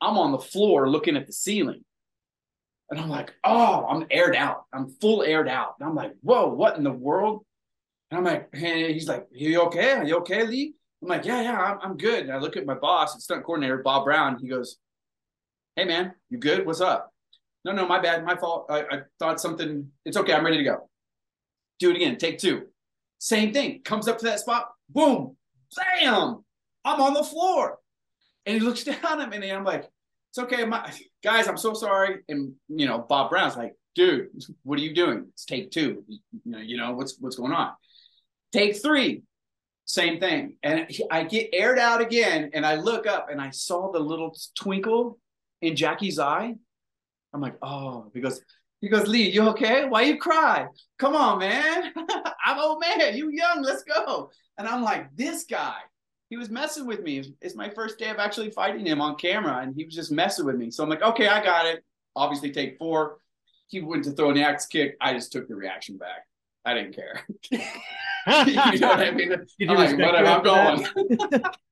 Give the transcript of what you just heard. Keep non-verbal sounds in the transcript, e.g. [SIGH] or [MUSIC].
I'm on the floor looking at the ceiling. And I'm like, oh, I'm aired out. I'm full aired out. And I'm like, whoa, what in the world? And I'm like, hey, he's like, you okay? Are you okay, Lee? I'm like, yeah, yeah, I'm, I'm good. And I look at my boss, stunt coordinator, Bob Brown. He goes, hey, man, you good? What's up? No, no, my bad. My fault. I, I thought something. It's okay. I'm ready to go. Do it again. Take two. Same thing. Comes up to that spot. Boom. Bam. I'm on the floor. And he looks [LAUGHS] down at me and I'm like, it's okay. My guys, I'm so sorry. And you know, Bob Brown's like, dude, what are you doing? It's take two. You know, you know what's what's going on. Take three, same thing. And I get aired out again, and I look up and I saw the little twinkle in Jackie's eye. I'm like, oh, because he goes, Lee, you okay? Why you cry? Come on, man. [LAUGHS] I'm old man. You young. Let's go. And I'm like, this guy, he was messing with me. It's my first day of actually fighting him on camera, and he was just messing with me. So I'm like, okay, I got it. Obviously, take four. He went to throw an axe kick. I just took the reaction back. I didn't care. [LAUGHS] you know what I mean? [LAUGHS] I'm like, whatever, I'm going. [LAUGHS]